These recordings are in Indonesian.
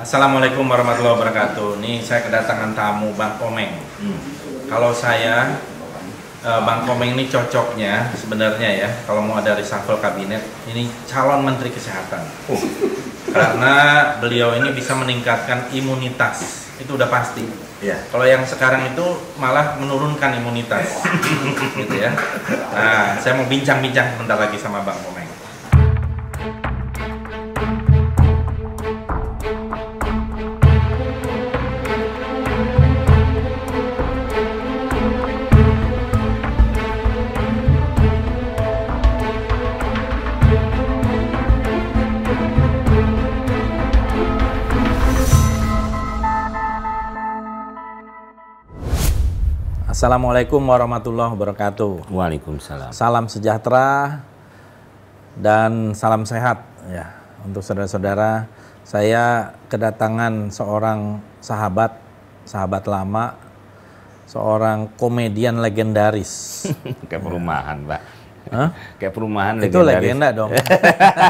Assalamualaikum warahmatullahi wabarakatuh. Ini saya kedatangan tamu Bang Komeng. Kalau saya eh, Bang Komeng ini cocoknya sebenarnya ya kalau mau ada reshuffle kabinet ini calon menteri kesehatan. Karena beliau ini bisa meningkatkan imunitas. Itu udah pasti. Ya. Kalau yang sekarang itu malah menurunkan imunitas. gitu ya. Nah, saya mau bincang-bincang sebentar lagi sama Bang Komeng. Assalamualaikum warahmatullahi wabarakatuh. Waalaikumsalam. Salam sejahtera dan salam sehat ya untuk saudara-saudara. Saya kedatangan seorang sahabat, sahabat lama, seorang komedian legendaris. Kayak perumahan, Pak. Hah? Kayak perumahan Itu legendaris. legenda dong.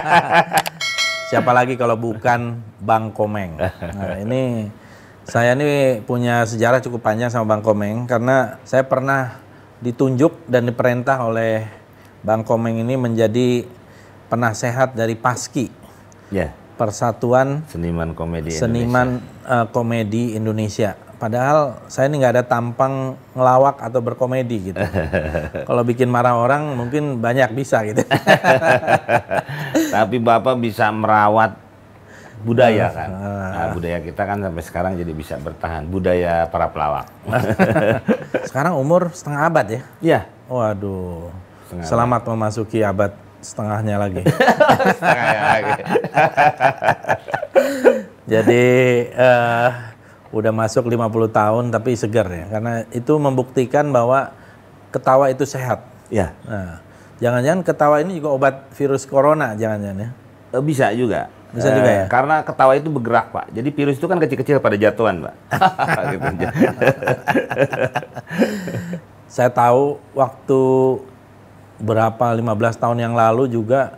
Siapa lagi kalau bukan Bang Komeng. Nah, ini saya ini punya sejarah cukup panjang sama Bang Komeng karena saya pernah ditunjuk dan diperintah oleh Bang Komeng ini menjadi penasehat dari PASKI, Ya, Persatuan seniman komedi Seniman eh, Komedi Indonesia. Padahal saya ini nggak ada tampang ngelawak atau berkomedi gitu. Kalau bikin marah orang mungkin banyak bisa gitu. Indonesia. Tapi Bapak bisa merawat budaya Ah. kan. Nah, budaya kita kan sampai sekarang jadi bisa bertahan. Budaya para pelawak. Sekarang umur setengah abad ya? ya, Waduh. Setengah Selamat memasuki abad setengahnya lagi. kayak lagi. Jadi eh, udah masuk 50 tahun tapi segar ya. Karena itu membuktikan bahwa ketawa itu sehat. Ya, Nah, jangan-jangan ketawa ini juga obat virus corona jangan-jangan ya. eh, bisa juga. Bisa Eh, juga ya? Karena ketawa itu bergerak, Pak. Jadi virus itu kan kecil-kecil pada jatuhan, Pak. gitu. Saya tahu waktu berapa 15 tahun yang lalu juga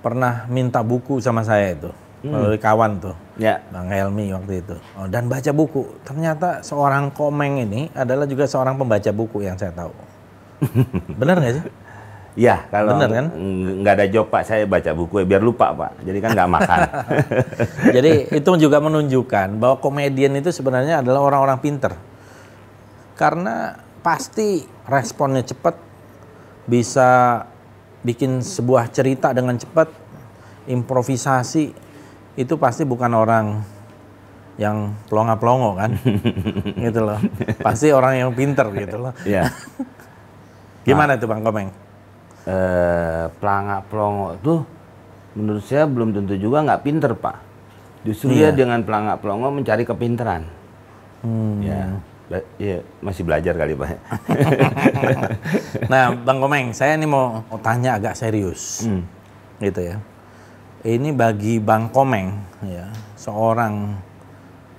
pernah minta buku sama saya itu. Melalui kawan tuh. Ya, Bang Helmi waktu itu. Oh, dan baca buku. Ternyata seorang komeng ini adalah juga seorang pembaca buku yang saya tahu. Benar nggak sih? Ya, kalau Bener kan? ng- nggak ada job Pak, saya baca buku ya, biar lupa Pak. Jadi kan nggak makan. Jadi itu juga menunjukkan bahwa komedian itu sebenarnya adalah orang-orang pinter. Karena pasti responnya cepat, bisa bikin sebuah cerita dengan cepat, improvisasi, itu pasti bukan orang yang pelongo-pelongo kan, gitu loh. Pasti orang yang pinter gitu loh. ya. Gimana tuh Bang Komeng? Eh, pelangak pelongo tuh menurut saya belum tentu juga nggak pinter Pak. Justru Iya. ya dengan pelangak pelongo mencari kepinteran. Hmm. Ya, Bela- ya, masih belajar kali Pak. Nah, Bang Komeng, saya ini mau, mau tanya agak serius, Hmm. gitu ya. Ini bagi Bang Komeng, ya, seorang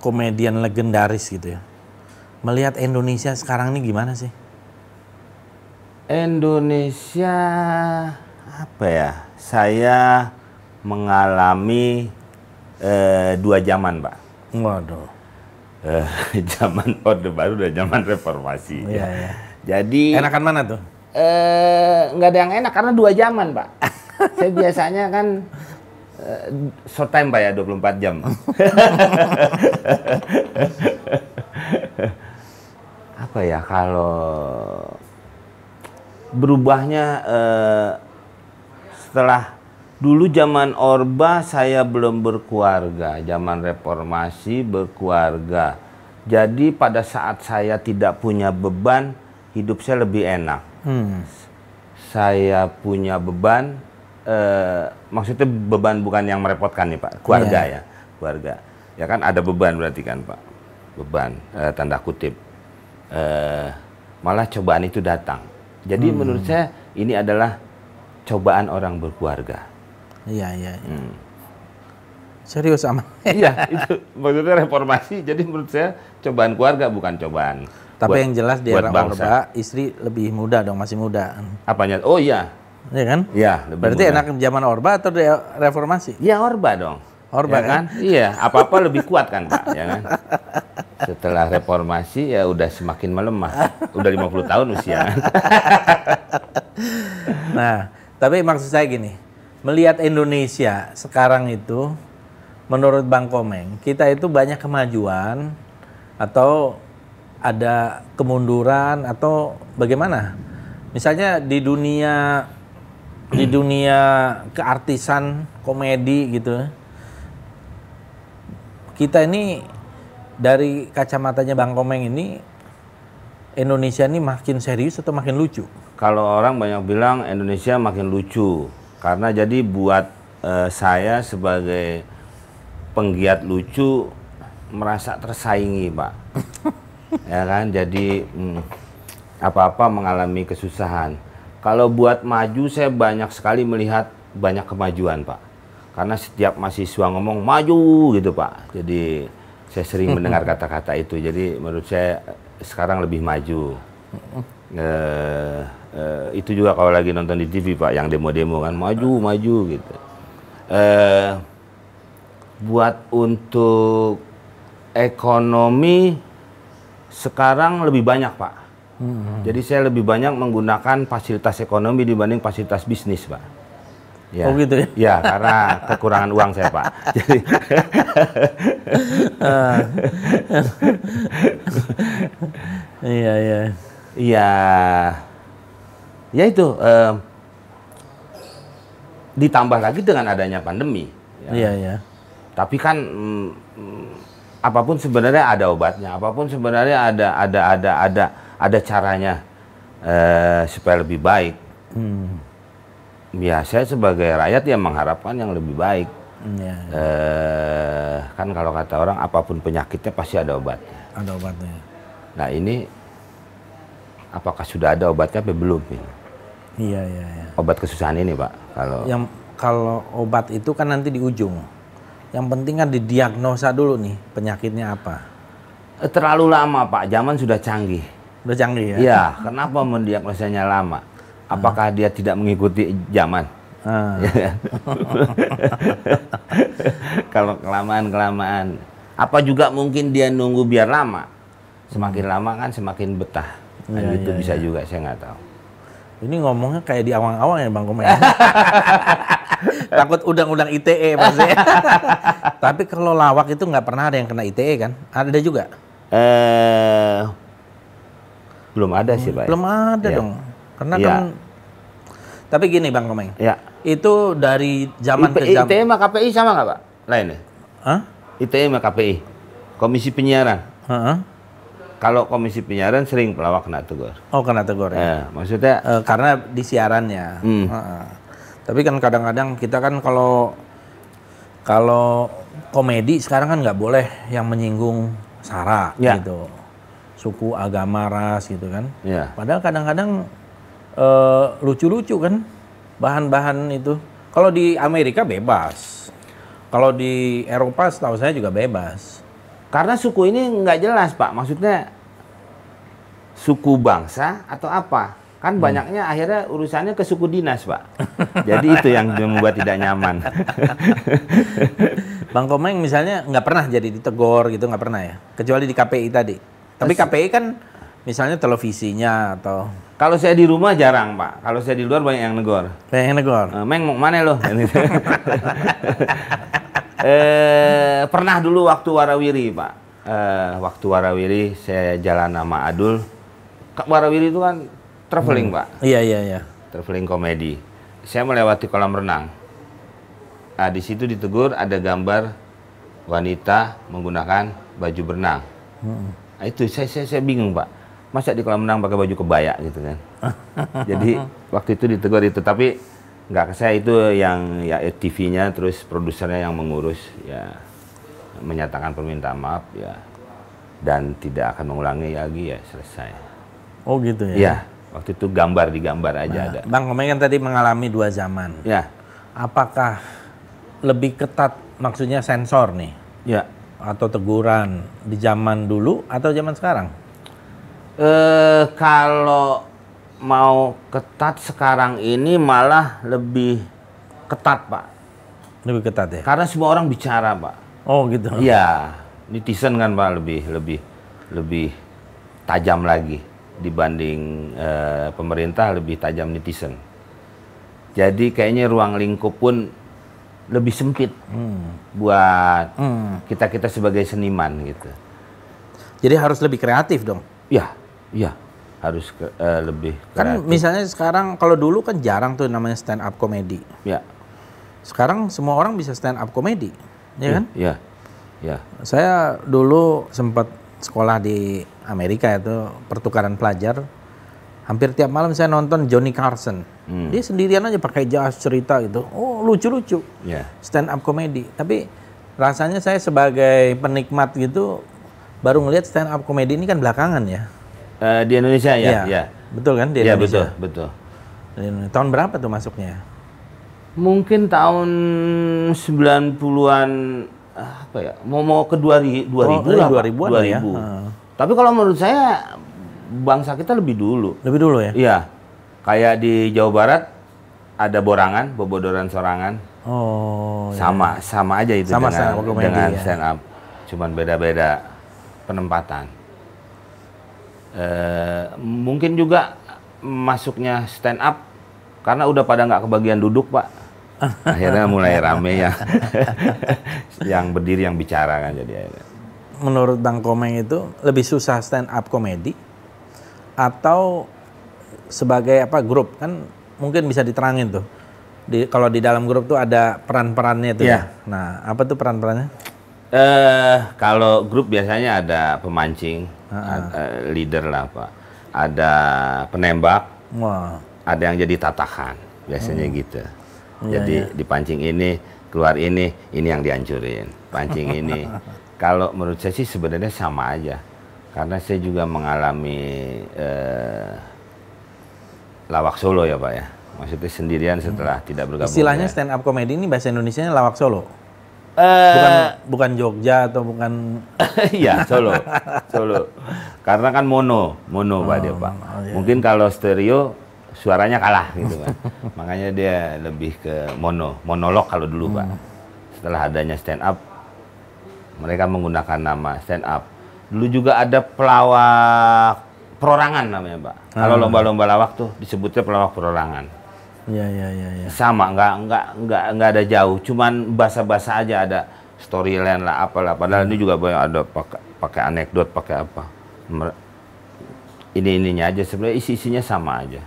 komedian legendaris gitu ya. Melihat Indonesia sekarang ini gimana sih? Indonesia apa ya? Saya mengalami eh, dua zaman Pak. Waduh. Eh, zaman Orde Baru dan zaman Reformasi. Iya, iya. Jadi Enakan mana tuh? eh, nggak ada yang enak karena dua zaman, Pak. Saya biasanya kan eh, short time Pak ya 24 jam. Apa ya kalau berubahnya eh, setelah dulu zaman Orba saya belum berkeluarga, zaman reformasi berkeluarga. Jadi pada saat saya tidak punya beban, hidup saya lebih enak. Hmm. Saya punya beban, eh, maksudnya beban bukan yang merepotkan nih Pak, keluarga Iya. ya, keluarga. Ya kan ada beban berarti kan Pak, beban eh, tanda kutip. Eh, malah cobaan itu datang. Jadi Hmm. menurut saya ini adalah cobaan orang berkeluarga. Iya, iya. iya. Hmm. Serius sama. Iya, itu maksudnya reformasi. Jadi menurut saya cobaan keluarga bukan cobaan. Tapi buat- yang jelas di era. Orba, istri lebih muda dong, masih muda. Apanya? Oh iya, Iya kan? iya. Berarti mudah. enak zaman Orba atau di reformasi? Ya Orba dong. Orba ya kan? Iya, apa-apa lebih kuat kan, Pak, ya kan? Setelah reformasi ya udah semakin melemah. Udah 50 tahun usia. Nah, tapi maksud saya gini, melihat Indonesia sekarang itu, menurut Bang Komeng, kita itu banyak kemajuan atau ada kemunduran atau bagaimana? Misalnya di dunia di dunia keartisan komedi gitu, kita ini dari kacamatanya Bang Komeng ini Indonesia ini makin serius atau makin lucu? Kalau orang banyak bilang Indonesia makin lucu karena jadi buat eh, saya sebagai penggiat lucu merasa tersaingi, Pak. ya kan? Jadi hmm, apa-apa mengalami kesusahan. Kalau buat maju saya banyak sekali melihat banyak kemajuan, Pak. Karena setiap mahasiswa ngomong maju gitu, Pak. Jadi saya sering mendengar kata-kata itu. Jadi menurut saya sekarang lebih maju. Eh, eh, itu juga kalau lagi nonton di TV pak, yang demo-demo kan maju maju gitu. Eh, buat untuk ekonomi sekarang lebih banyak pak. Jadi saya lebih banyak menggunakan fasilitas ekonomi dibanding fasilitas bisnis pak. Ya. Oh gitu ya? Ya karena kekurangan uang saya pak. Jadi Iya iya. Iya, ya itu eh, ditambah lagi dengan adanya pandemi. ya. Iya iya. Tapi kan mm, mm, apa pun sebenarnya ada obatnya, apa pun sebenarnya ada ada ada ada ada caranya eh, supaya lebih baik. Hmm. Ya saya sebagai rakyat ya mengharapkan yang lebih baik. Iya. Eh, kan kalau kata orang apa pun penyakitnya pasti ada obatnya. Ada obatnya. Nah ini apakah sudah ada obatnya apa belum? ini? Iya iya iya. Obat kesusahan ini pak, kalau Yang kalau obat itu kan nanti di ujung. Yang penting kan didiagnosa dulu nih penyakitnya apa. Eh, terlalu lama pak, zaman sudah canggih. Udah canggih ya? Iya, kenapa mendiagnosanya lama? Apakah dia tidak mengikuti zaman? Ah. Ya? Kalau kelamaan kelamaan, apa juga mungkin dia nunggu biar lama? Semakin lama kan semakin betah. Kan Iya, itu iya, bisa juga saya nggak tahu. Ini ngomongnya kayak di awang-awang ya Bang Komeng. Takut undang-undang ITE pasti. Tapi kalau lawak itu nggak pernah ada yang kena ITE kan? Ada juga? Eh, belum ada sih pak. Belum ada Iya. dong. Karena Iya. kan Tapi gini Bang Komeng, Ya. itu dari zaman ke IP, zaman. ITE sama KPI sama nggak pak? Lain ya? Hah? ITE sama KPI, Komisi Penyiaran. Heeh. Kalau Komisi Penyiaran sering pelawak kena tegur. Oh kena tegur ya? Ya, maksudnya Eh, karena di siarannya. Hmm. Heeh. Tapi kan kadang-kadang kita kan kalau kalau komedi sekarang kan nggak boleh yang menyinggung sara Ya. gitu, suku, agama, ras gitu kan. ya. Padahal kadang-kadang eh, lucu-lucu kan bahan-bahan itu. Kalau di Amerika bebas. Kalau di Eropa setahu saya juga bebas. Karena suku ini nggak jelas pak, maksudnya suku bangsa atau apa? Kan Hmm. banyaknya akhirnya urusannya ke suku dinas pak. Jadi itu yang membuat tidak nyaman. Bang Komeng misalnya nggak pernah jadi ditegor gitu nggak pernah ya, kecuali di KPI tadi. Tapi KPI kan misalnya televisinya atau Kalau saya di rumah jarang pak, kalau saya di luar banyak yang negor. kayak yang negor. Eh, Meng mau mana lo? eh, pernah dulu waktu warawiri pak. Eh, waktu warawiri saya jalan sama Adul. Kak warawiri itu kan traveling pak. Iya iya iya. traveling komedi. Saya melewati kolam renang. Nah, di situ ditegur ada gambar wanita menggunakan baju berenang. Nah, itu saya, saya saya bingung pak. Masa di kolam renang pakai baju kebaya gitu kan? Jadi waktu itu ditegur itu, tapi nggak ke saya itu yang ya TV-nya terus produsernya yang mengurus ya menyatakan permintaan maaf ya dan tidak akan mengulangi lagi ya selesai. Oh gitu ya. Ya, waktu itu gambar digambar aja ada. Bang Komeng kan tadi mengalami dua zaman. Ya, Apakah lebih ketat maksudnya sensor nih ya. atau teguran di zaman dulu atau zaman sekarang? Eh kalau mau ketat sekarang ini malah lebih ketat pak. Lebih ketat ya? Karena semua orang bicara, Pak. Oh gitu. Iya, netizen kan Pak lebih lebih lebih tajam lagi dibanding eh, pemerintah lebih tajam netizen. Jadi kayaknya ruang lingkup pun lebih sempit buat kita kita sebagai seniman gitu. Jadi harus lebih kreatif dong. Iya, iya harus ke- eh, lebih Kan kreatif. misalnya sekarang kalau dulu kan jarang tuh namanya stand up comedy. ya, Sekarang semua orang bisa stand up comedy, ya kan? ya, ya. Saya dulu sempat sekolah di Amerika itu pertukaran pelajar. Hampir tiap malam saya nonton Johnny Carson. Dia sendirian aja pakai jas cerita gitu. Oh lucu-lucu. ya. Stand up comedy. Tapi rasanya saya sebagai penikmat gitu baru ngelihat stand up comedy ini kan belakangan ya. Eh, di Indonesia ya, Iya. ya. Betul kan di Iya betul, Indonesia? betul. Di Indonesia. Tahun berapa tuh masuknya? Mungkin tahun 90-an apa ya? Mau mau ke 2000 2000 Oh, lah. Pak. 2000-an lah ya. 2000. Ah. Tapi kalau menurut saya bangsa kita lebih dulu. Lebih dulu ya? Iya. Kayak di Jawa Barat ada borangan, bobodoran sorangan. Oh, ya. Sama, sama aja itu Sama dengan comedy, dengan ya. stand up. Cuman beda-beda penempatan. Eh, mungkin juga masuknya stand up karena udah pada nggak kebagian duduk pak. Akhirnya mulai rame yang yang berdiri yang bicara kan jadi. akhirnya. menurut Bang Komeng itu lebih susah stand up comedy atau sebagai apa grup kan mungkin bisa diterangin tuh. Di, kalau di dalam grup tuh ada peran-perannya tuh Iya. ya. Nah, apa tuh peran-perannya? Eh kalau grup biasanya ada pemancing, ada, eh, leader lah pak, ada penembak, Wah, ada yang jadi tatakan biasanya Hmm. gitu. Iya, jadi dipancing ini keluar ini, ini yang dihancurin, pancing ini. Kalau menurut saya sih sebenarnya sama aja, karena saya juga mengalami eh, lawak Solo ya pak ya, maksudnya sendirian setelah tidak bergabung. istilahnya ya. stand up comedy ini bahasa Indonesianya lawak Solo. Eh, Bukan bukan Jogja atau bukan Iya, Solo. Solo. Karena kan mono, mono Pak dia, Pak. iya. Mungkin kalau stereo suaranya kalah gitu kan. Makanya dia lebih ke mono, monolog kalau dulu, Pak. Setelah adanya stand up mereka menggunakan nama stand up. Dulu juga ada pelawak perorangan namanya, Pak. Kalau lomba-lomba lawak tuh disebutnya pelawak perorangan Iya, iya, iya, iya. sama nggak nggak nggak nggak ada jauh. Cuman bahasa-bahasa aja ada storyline lah apalah. Padahal ini juga banyak ada pakai pakai anekdot pakai apa. Ini ininya aja. Sebenarnya isi isinya sama aja.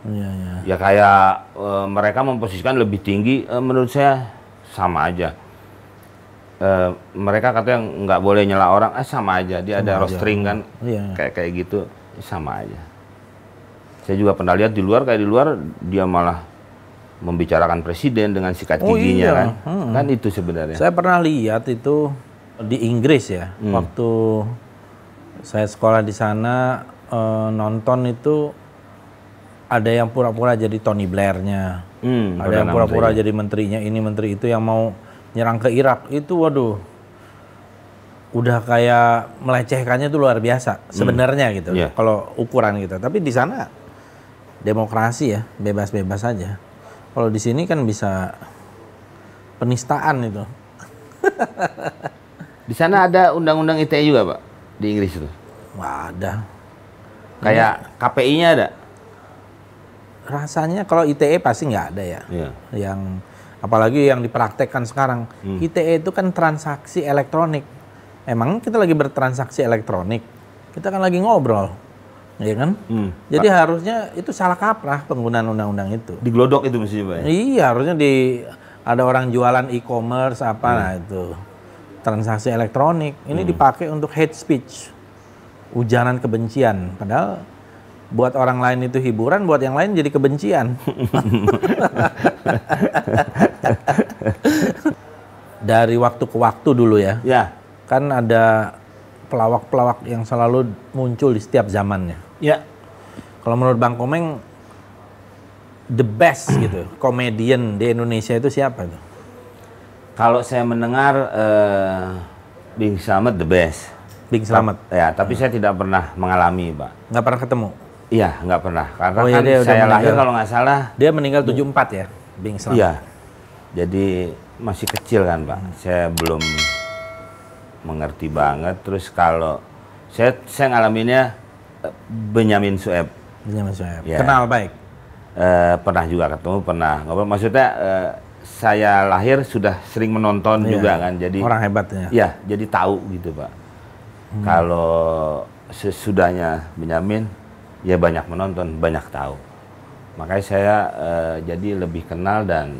Iya, iya. ya kayak eh, mereka memposisikan lebih tinggi eh, menurut saya sama aja. Eh, mereka katanya nggak boleh nyela orang eh sama aja. Dia ada rostering kan Iya. kayak kayak gitu sama aja saya juga pernah lihat di luar kayak di luar dia malah membicarakan presiden dengan sikat Oh, giginya iya. kan kan itu sebenarnya Saya pernah lihat itu di Inggris ya, Hmm. waktu saya sekolah di sana eh, nonton itu ada yang pura-pura jadi Tony Blair-nya, Hmm, ada yang pura-pura jadi menterinya ini menteri itu yang mau nyerang ke Irak itu, waduh, udah kayak melecehkannya itu luar biasa sebenarnya gitu, Iya. kalau ukuran gitu. Tapi di sana demokrasi ya, bebas-bebas aja. Kalau di sini kan bisa penistaan itu. di sana ada undang-undang ITE juga pak di Inggris itu Wah, ada. kayak KPI-nya ada Rasanya kalau ITE pasti nggak ada ya. Iya. Yang apalagi yang dipraktekkan sekarang. ITE itu kan transaksi elektronik. Emang kita lagi bertransaksi elektronik. Kita kan lagi ngobrol. Ya kan? Hmm. Jadi harusnya itu salah kaprah penggunaan undang-undang itu. diglodok itu mestinya pak ya? Iya, harusnya di ada orang jualan e-commerce apa nah itu. Transaksi elektronik. Ini dipakai untuk hate speech. Ujaran kebencian. Padahal buat orang lain itu hiburan, buat yang lain jadi kebencian. Dari waktu ke waktu dulu ya. ya Kan ada pelawak-pelawak yang selalu muncul di setiap zamannya. Ya Kalau menurut Bang Komeng the best gitu, komedian di Indonesia itu siapa tuh? kalau saya mendengar eh, Bing Slamet the best Bing Slamet. ya tapi saya tidak pernah mengalami pak Nggak pernah ketemu. Iya, nggak pernah. Karena Oh, iya, kan dia saya lahir kalau nggak salah, Dia meninggal 74 ya, Bing Slamet. iya. Jadi masih kecil kan Pak. Saya belum mengerti banget. Terus kalau saya saya ngalaminnya Benyamin Sueb. Benyamin Sueb. Ya. Kenal baik. Eh, pernah juga ketemu, pernah ngobrol. Maksudnya eh, saya lahir sudah sering menonton Iya. juga kan. Jadi Orang hebatnya. ya jadi tahu gitu Pak. Kalau sesudahnya Benyamin ya banyak menonton, banyak tahu. Makanya saya eh, jadi lebih kenal dan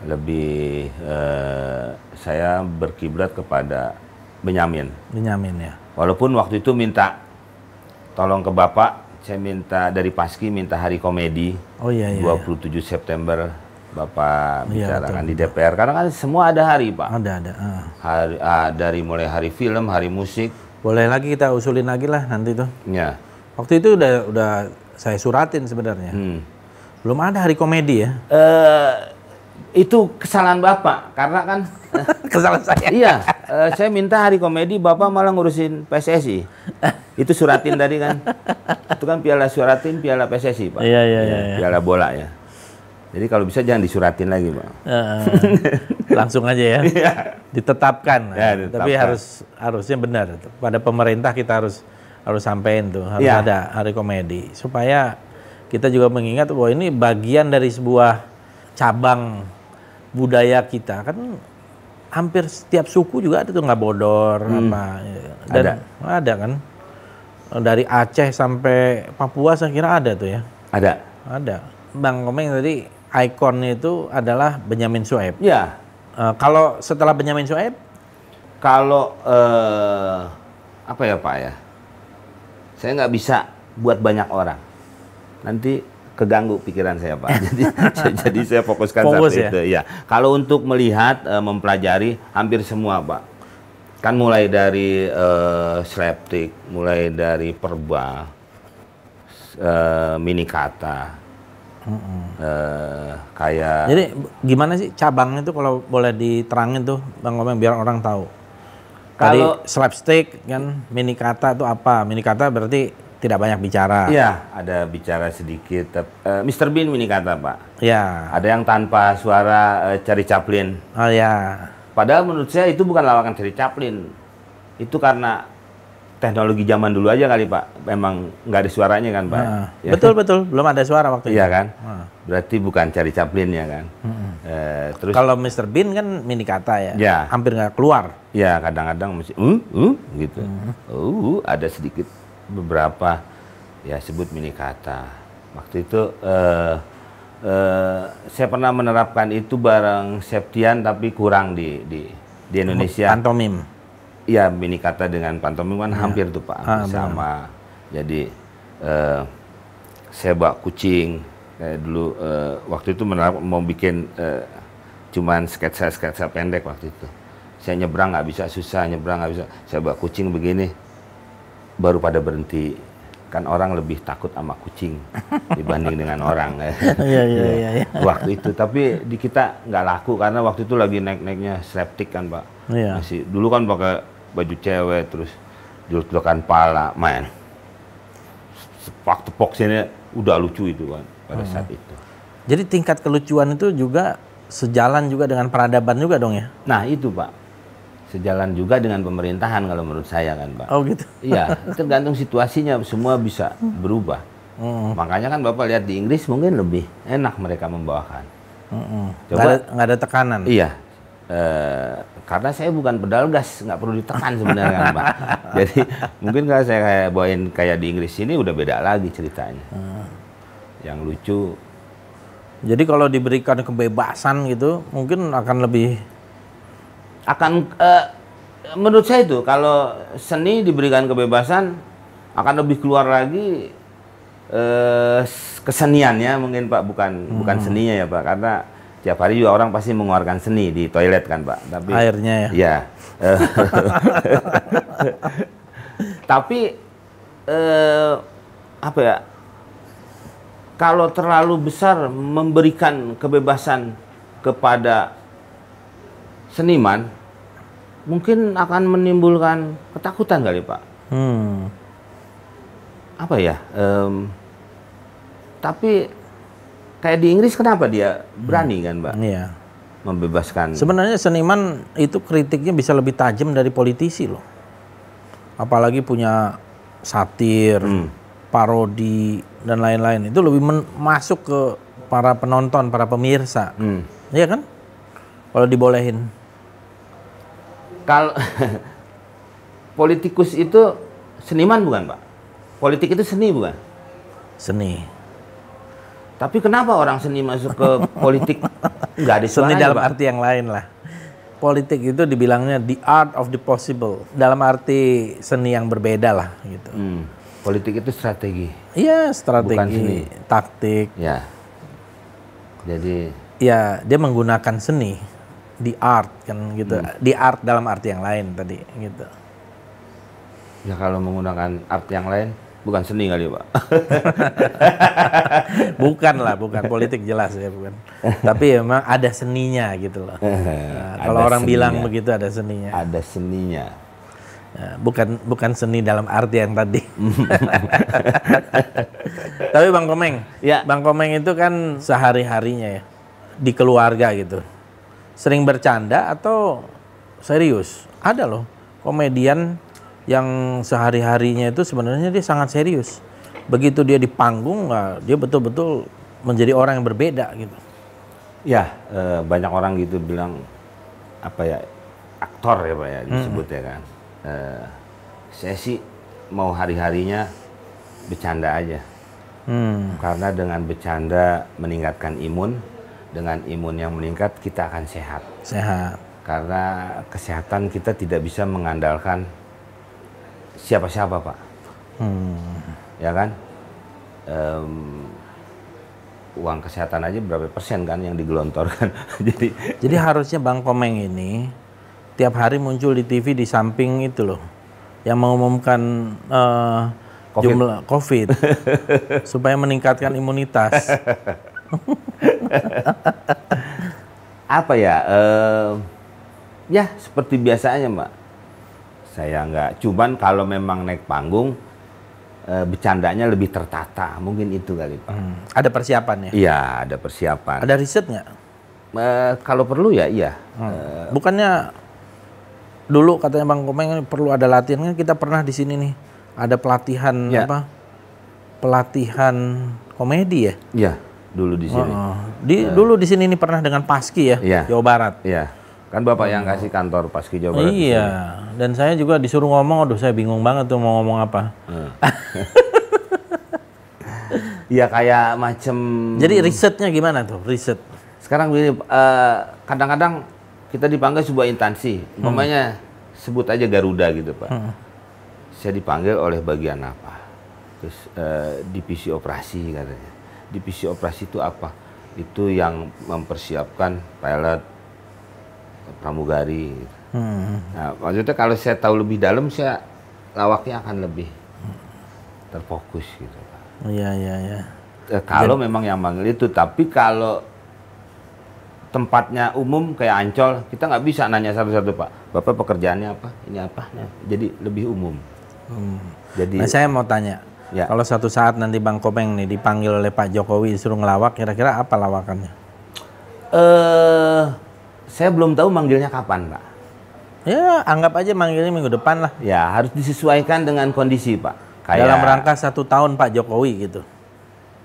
lebih eh, saya berkiblat kepada Benyamin. Benyamin ya. Walaupun waktu itu minta tolong ke Bapak, saya minta dari Paski minta hari komedi Oh iya iya. 27 September Bapak Iya, bicarakan di DPR karena kan semua ada hari Pak. Ada ada. ah. Hari ah, dari mulai hari film, hari musik, Boleh lagi kita usulin lagi lah nanti tuh. ya. Waktu itu udah udah saya suratin sebenarnya. Hmm. Belum ada hari komedi ya. Eh, itu kesalahan Bapak karena kan Kesalahan saya. iya, eh, saya minta hari komedi Bapak malah ngurusin PSSI. Itu suratin tadi kan. Itu kan piala suratin, piala PSSI, Pak. Iya, iya, iya, iya. Piala bola ya. Jadi kalau bisa jangan disuratin lagi, Pak. Eh, langsung aja ya. Ditetapkan. Ya, ditetapkan. Tapi harus harusnya benar. Pada pemerintah kita harus harus sampein tuh harus Ya. ada hari komedi supaya kita juga mengingat bahwa ini bagian dari sebuah cabang budaya kita kan hampir setiap suku juga ada tuh nggak bodor apa ya. dan ada. kan dari Aceh sampai Papua saya kira ada tuh ya Ada. ada Bang Komeng tadi ikonnya itu adalah Benyamin Sueb Ya, Eh, kalau setelah Benyamin Sueb, kalau eh, apa ya, Pak ya? Saya nggak bisa buat banyak orang. Nanti keganggu pikiran saya, Pak. Jadi jadi saya fokuskan Fokus satu ya? itu. Ya. Kalau untuk melihat, eh, mempelajari hampir semua, Pak. Kan mulai dari eh, slapstick, mulai dari perba, eh, mini kata, eh, kayak jadi gimana sih cabangnya itu kalau boleh diterangin tuh Bang Komeng biar orang tahu. Kalau- slapstick kan, mini kata itu apa? Mini kata berarti tidak banyak bicara. Iya, ada bicara sedikit. tep- eh, Mr. Bean mini kata, Pak. Ya. Ada yang tanpa suara eh, Charlie Chaplin. Oh ya. Padahal menurut saya itu bukan lawakan Charlie Chaplin. Itu karena teknologi zaman dulu aja kali, Pak. Memang nggak ada suaranya kan, Pak? Nah, Ya. Betul betul, belum ada suara waktu Iya itu. kan? Ah. Berarti bukan Charlie Chaplin ya kan? Eh, terus Kalau Mr. Bean kan mini kata ya. Ya. Hampir nggak keluar. ya kadang-kadang masih uh, uh, gitu. Hmm. Uh, ada sedikit beberapa ya sebut mini kata. Waktu itu eh, eh, saya pernah menerapkan itu bareng Septian tapi kurang di di di Indonesia. Pantomim. Iya mini kata dengan pantomim kan hampir tuh Pak, Ah, benar. sama. Jadi eh, saya bawa kucing kayak dulu eh, waktu itu menerap, mau bikin eh, cuman sketsa sketsa pendek waktu itu. Saya nyebrang nggak bisa susah nyebrang nggak bisa. Saya bawa kucing begini baru pada berhenti. Kan orang lebih takut sama kucing dibanding dengan orang. Iya iya iya. iya. waktu itu tapi di kita nggak laku karena waktu itu lagi naik-naiknya slapstick kan pak Iya. masih dulu kan pakai baju cewek terus juluk-julukan pala main sepak tepok sini udah lucu itu kan pada saat itu Jadi tingkat kelucuan itu juga sejalan juga dengan peradaban juga dong ya? nah itu pak sejalan juga dengan pemerintahan kalau menurut saya kan pak Oh gitu. iya tergantung situasinya semua bisa berubah Hmm. makanya kan bapak lihat di Inggris mungkin lebih enak mereka membawakan Mm-mm. Coba- Nggak ada, nggak ada tekanan. Iya. Eh, karena saya bukan pedal gas, nggak perlu ditekan sebenarnya kan, Pak. Jadi mungkin kalau saya kayak bawain kayak di Inggris ini udah beda lagi ceritanya. Yang lucu, Jadi kalau diberikan kebebasan gitu, mungkin akan lebih akan eh, menurut saya itu kalau seni diberikan kebebasan akan lebih keluar lagi eh, keseniannya mungkin Pak bukan bukan seninya ya Pak karena tiap hari juga orang pasti mengeluarkan seni di toilet kan Pak. Tapi airnya ya. Ya. Tapi eh, apa ya? Kalau terlalu besar memberikan kebebasan kepada seniman, mungkin akan menimbulkan ketakutan kali Pak. kayak di Inggris kenapa dia berani kan, Mbak? Iya. Membebaskan. Sebenarnya seniman itu kritiknya bisa lebih tajam dari politisi loh. Apalagi punya satir, parodi dan lain-lain. Itu lebih masuk ke para penonton, para pemirsa. Hmm. Iya kan? Kalau dibolehin. Kalau politikus itu seniman bukan, Pak? Politik itu seni bukan? Seni. Tapi kenapa orang seni masuk ke politik nggak ada Seni dalam Pak? arti yang lain lah. Politik itu dibilangnya the art of the possible. Dalam arti seni yang berbeda lah gitu. Hmm. Politik itu strategi. Iya, Bukan seni. strategi, taktik. Ya. Jadi Ya, dia menggunakan seni, the art kan gitu. Hmm. The art dalam arti yang lain tadi gitu. ya kalau menggunakan art yang lain bukan seni kali, Pak. bukan lah, bukan politik jelas ya bukan. Tapi emang ada seninya gitu loh. Nah, kalau orang bilang seninya. begitu ada seninya. ada seninya. Ya, bukan bukan seni dalam arti yang tadi. Tapi Bang Komeng, Ya. Bang Komeng itu kan sehari-harinya ya di keluarga gitu. Sering bercanda atau serius? Ada loh komedian yang sehari-harinya itu sebenarnya dia sangat serius. Begitu dia di panggung, dia betul-betul menjadi orang yang berbeda gitu. Ya, eh, banyak orang gitu bilang apa ya aktor ya pak ya disebut ya kan. Eh, saya sih mau hari-harinya bercanda aja. Hmm. Karena dengan bercanda meningkatkan imun, dengan imun yang meningkat kita akan sehat. Sehat. Karena kesehatan kita tidak bisa mengandalkan siapa-siapa pak, Hmm. ya kan? Em, uang kesehatan aja berapa persen kan yang digelontorkan. Jadi Jadi harusnya Bang Komeng ini tiap hari muncul di TV di samping itu loh, yang mengumumkan eh, Covid. jumlah COVID supaya meningkatkan imunitas. apa ya? em, ya seperti biasanya mbak. Saya nggak. Cuman kalau memang naik panggung, eh, bercandanya lebih tertata. Mungkin itu kali pak. Hmm, Ada persiapannya. Iya ada persiapan. Ada riset nggak? Eh, kalau perlu ya iya. Hmm. Bukannya dulu katanya Bang Komeng perlu ada latihan kan kita pernah di sini nih ada pelatihan Ya. apa? Pelatihan komedi ya. Iya dulu di sini. Oh, di dulu di sini nih pernah dengan Paski ya, Iya. Jawa Barat. Iya. Kan bapak yang kasih kantor Paski Jawa Barat. Iya, dan saya juga disuruh ngomong, aduh saya bingung banget tuh mau ngomong apa. Iya kayak macem. Jadi risetnya gimana tuh, riset? Sekarang begini, eh, kadang-kadang kita dipanggil sebuah instansi, umpamanya sebut aja Garuda gitu pak. Saya dipanggil oleh bagian apa? Terus eh, divisi operasi katanya. Divisi operasi itu apa? Itu yang mempersiapkan pilot pramugari. gitu. Hmm. Nah, maksudnya kalau saya tahu lebih dalam, saya lawaknya akan lebih terfokus gitu. Iya, iya, iya. Eh, kalau memang yang manggil itu, tapi kalau tempatnya umum kayak Ancol, kita nggak bisa nanya satu-satu pak. Bapak pekerjaannya apa? Ini apa? Nah, jadi lebih umum. Jadi Nah saya mau tanya, Ya. kalau suatu saat nanti Bang Komeng nih dipanggil oleh Pak Jokowi disuruh ngelawak, kira-kira apa lawakannya? eh saya belum tahu manggilnya kapan pak. Ya anggap aja manggilnya minggu depan lah. Ya harus disesuaikan dengan kondisi pak. Kayak Dalam rangka satu tahun Pak Jokowi gitu.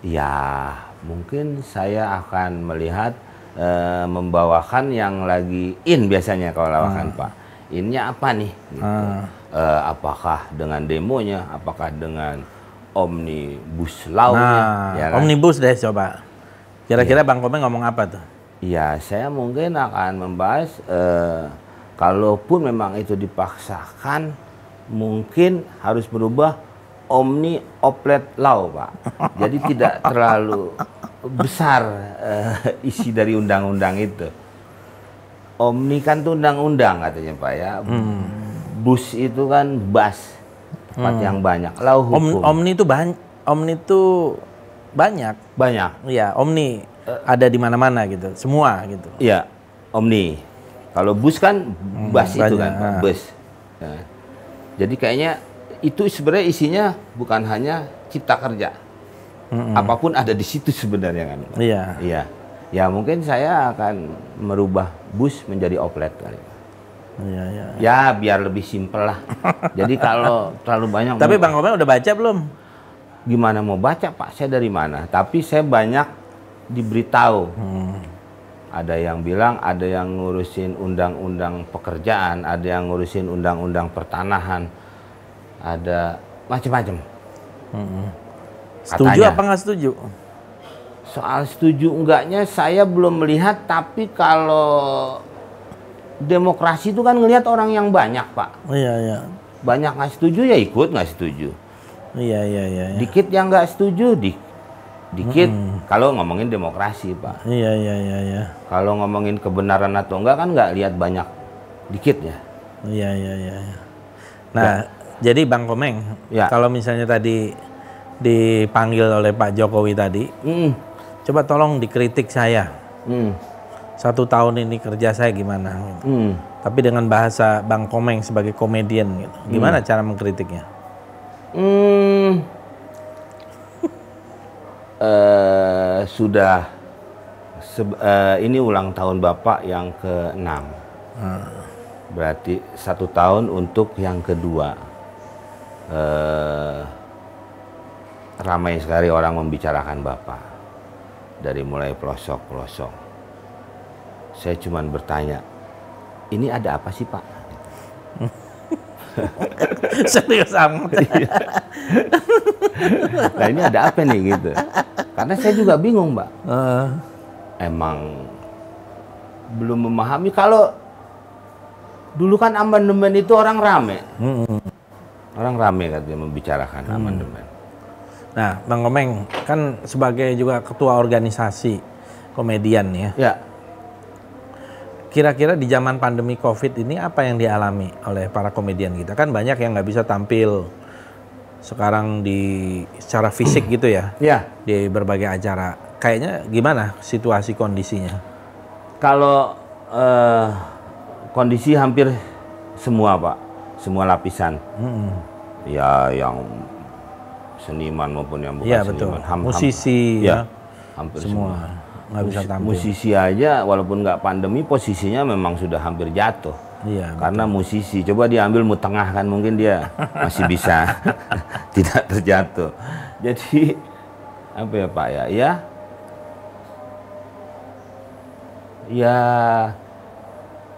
Ya mungkin saya akan melihat eh, membawakan yang lagi in biasanya kalau lawakan pak. Innya apa nih? Gitu. Ah. Eh, apakah dengan demonya? Apakah dengan omnibus law-nya? Nah, ya kan? omnibus deh coba. Kira-kira Bang Komeng ngomong apa tuh? Ya, saya mungkin akan membahas eh, kalaupun memang itu dipaksakan, mungkin harus berubah omni oplet law, Pak. Jadi tidak terlalu besar eh, isi dari undang-undang itu. Omni kan itu undang-undang katanya, Pak ya. Bus itu kan bus, tempat yang banyak. Om, hukum omni itu banyak. Omni itu banyak. banyak. Iya, omni ada di mana-mana gitu. Semua gitu. Iya, Omni. Kalau bus kan bus itu banyak, kan, Pak, ah. bus. Ya. Jadi kayaknya itu sebenarnya isinya bukan hanya cipta kerja, apa pun ada di situ sebenarnya kan. Iya. Iya. Ya mungkin saya akan merubah bus menjadi oplet kali. Iya, iya. Ya biar lebih simpel lah. Jadi kalau terlalu banyak Tapi Bang Komeng udah baca belum? gimana mau baca Pak? Saya dari mana? Tapi saya banyak diberitahu. Hmm. Ada yang bilang ada yang ngurusin undang-undang pekerjaan, ada yang ngurusin undang-undang pertanahan, ada macam-macam. Setuju Katanya. apa nggak setuju? Soal setuju enggaknya saya belum melihat, tapi kalau demokrasi itu kan ngelihat orang yang banyak Pak. Iya, iya. Banyak nggak setuju ya ikut nggak setuju. Iya, iya, iya. iya. Dikit yang nggak setuju, di, dikit. Kalau ngomongin demokrasi Pak. Iya, iya, iya, iya. Kalau ngomongin kebenaran atau enggak kan nggak lihat banyak, dikit ya. Iya, iya, iya. iya. Nah, jadi Bang Komeng, Ya. kalau misalnya tadi dipanggil oleh Pak Jokowi tadi, Mm, coba tolong dikritik saya. mm, Satu tahun ini kerja saya gimana? gitu. mm. Tapi dengan bahasa Bang Komeng sebagai komedian gitu. Gimana cara mengkritiknya? Hmm, eh, sudah eh, ini ulang tahun bapak yang ke-6 berarti satu tahun untuk yang kedua eh, ramai sekali orang membicarakan bapak dari mulai pelosok pelosok saya cuman bertanya ini ada apa sih pak? Serius amat. nah ini ada apa nih gitu. Karena saya juga bingung mbak. Eh, emang belum memahami. Kalau dulu kan amandemen itu orang rame. Mm-mm. orang rame katanya membicarakan amandemen. Nah, Bang Komeng kan sebagai juga ketua organisasi komedian ya. ya Kira-kira di zaman pandemi COVID ini apa yang dialami oleh para komedian kita? Kan banyak yang nggak bisa tampil sekarang di secara fisik gitu ya ya di berbagai acara. Kayaknya gimana situasi kondisinya? kalau eh, kondisi hampir semua pak semua lapisan Mm-mm. ya yang seniman maupun yang bukan Iya betul. seniman Ham- ham- Musisi ya, ya, hampir semua nggak bisa tampil. musisi aja walaupun nggak pandemi posisinya memang sudah hampir jatuh. Iya. karena musisi coba diambil mu tengah kan mungkin dia masih bisa. Tidak terjatuh. Jadi apa ya pak ya? Ya. Ya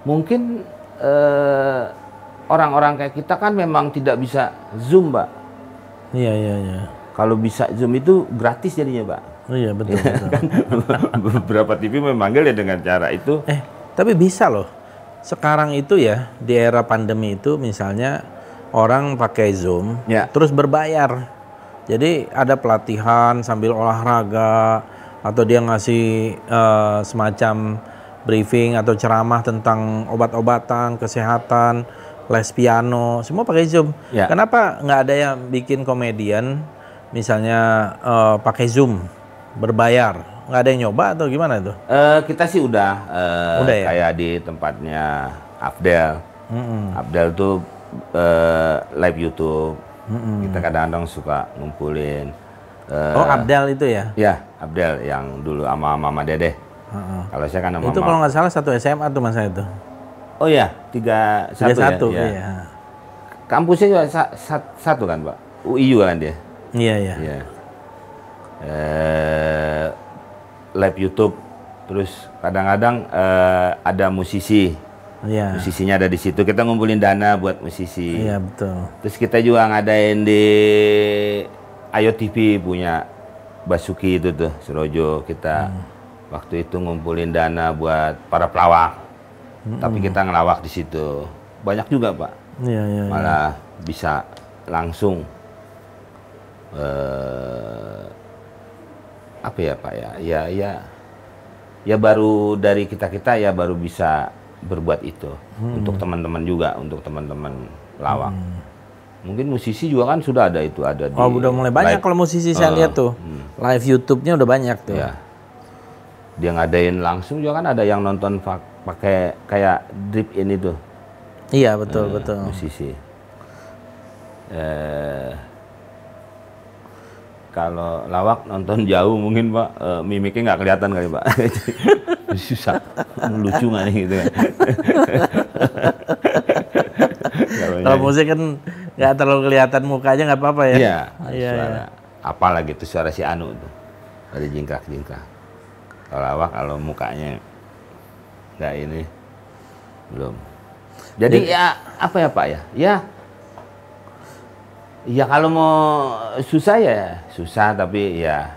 mungkin eh, orang-orang kayak kita kan memang tidak bisa zoom pak. Iya iya iya. kalau bisa zoom itu gratis jadinya pak Oh, iya betul betul. kan beberapa TV memanggil ya dengan cara itu Eh, tapi bisa loh. Sekarang itu ya, di era pandemi itu misalnya orang pakai Zoom, Ya. terus berbayar. Jadi ada pelatihan sambil olahraga atau dia ngasih eh, semacam briefing atau ceramah tentang obat-obatan, kesehatan, les piano, semua pakai Zoom. Ya. Kenapa nggak ada yang bikin komedian misalnya eh, pakai Zoom berbayar? Nggak ada yang nyoba atau gimana itu? Eh, kita sih udah, eh, Udah ya? kayak di tempatnya Abdel. Mm-mm. Abdel tuh eh, live YouTube. Kita kadang-kadang suka ngumpulin. eh, Oh Abdel itu ya? Ya, Abdel yang dulu sama Mama Dede. Heeh. Kalau saya kan sama Itu kalau nggak salah satu SMA tuh masa itu. Oh ya, tiga Tiga satu, satu, ya. ya. iya. Kampusnya juga sa- sa- satu kan, Pak? UI juga kan dia. Iya iya. Iya. Eh, live YouTube. Terus kadang-kadang eh, ada musisi. Iya. Musisinya ada di situ. Kita ngumpulin dana buat musisi. Iya betul. Terus kita juga ngadain di Ayo TV punya Basuki itu tuh, Surojo. Kita waktu itu ngumpulin dana buat para pelawak. Tapi kita ngelawak di situ. Banyak juga, Pak. Iya iya. iya. Malah bisa langsung eh apa ya, Pak ya? Ya ya ya baru dari kita-kita ya baru bisa berbuat itu untuk teman-teman juga, untuk teman-teman lawak. Mungkin musisi juga kan sudah ada itu ada di Oh udah mulai banyak live. kalau musisi saya lihat tuh. Live YouTube-nya udah banyak tuh. Ya. Dia ngadain langsung juga kan ada yang nonton pakai kayak drip ini tuh Iya betul eh, betul. musisi. Eh, kalau lawak nonton jauh mungkin Pak eh, mimiknya nggak kelihatan kali Pak. Susah. Lucu nggak nih gitu kan. Kalau musik kan nggak terlalu kelihatan mukanya nggak apa-apa ya. Iya, Iya, suara. Apalah gitu suara si Anu tuh. Dari jingkrak-jingkrak. Kalau lawak kalau mukanya nggak ini belum. Jadi ya apa ya Pak ya? Ya Ya kalau mau susah ya susah tapi ya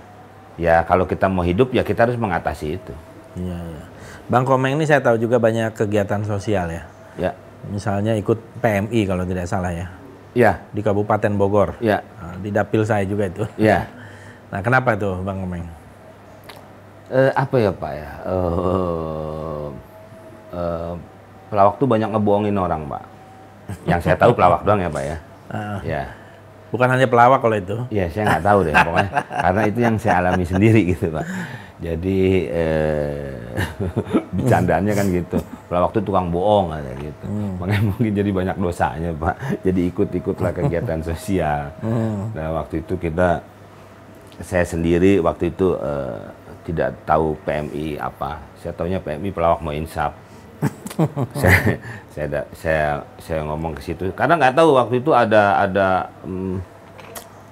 ya kalau kita mau hidup ya kita harus mengatasi itu. Iya, iya. Bang Komeng ini saya tahu juga banyak kegiatan sosial ya. Ya. Misalnya ikut PMI kalau tidak salah ya Ya, di Kabupaten Bogor. ya, Nah, di dapil saya juga itu. ya. Nah, kenapa tuh Bang Komeng? Eh, apa ya Pak ya? Eh, eh, pelawak tuh banyak ngebohongin orang Pak. Yang saya tahu pelawak doang ya Pak ya. Ah, Ya, bukan hanya pelawak kalau itu. ya saya nggak tahu deh pokoknya. Karena itu yang saya alami sendiri gitu Pak. Jadi eh, bercandaannya kan gitu. Pelawak tuh tukang bohong aja gitu. Makanya mungkin jadi banyak dosanya Pak. Jadi ikut-ikutlah kegiatan sosial. Nah waktu itu kita saya sendiri waktu itu eh, tidak tahu PMI apa. Saya tahunya PMI pelawak mau insaf. Saya, saya saya saya ngomong ke situ. Karena nggak tahu waktu itu ada ada mm,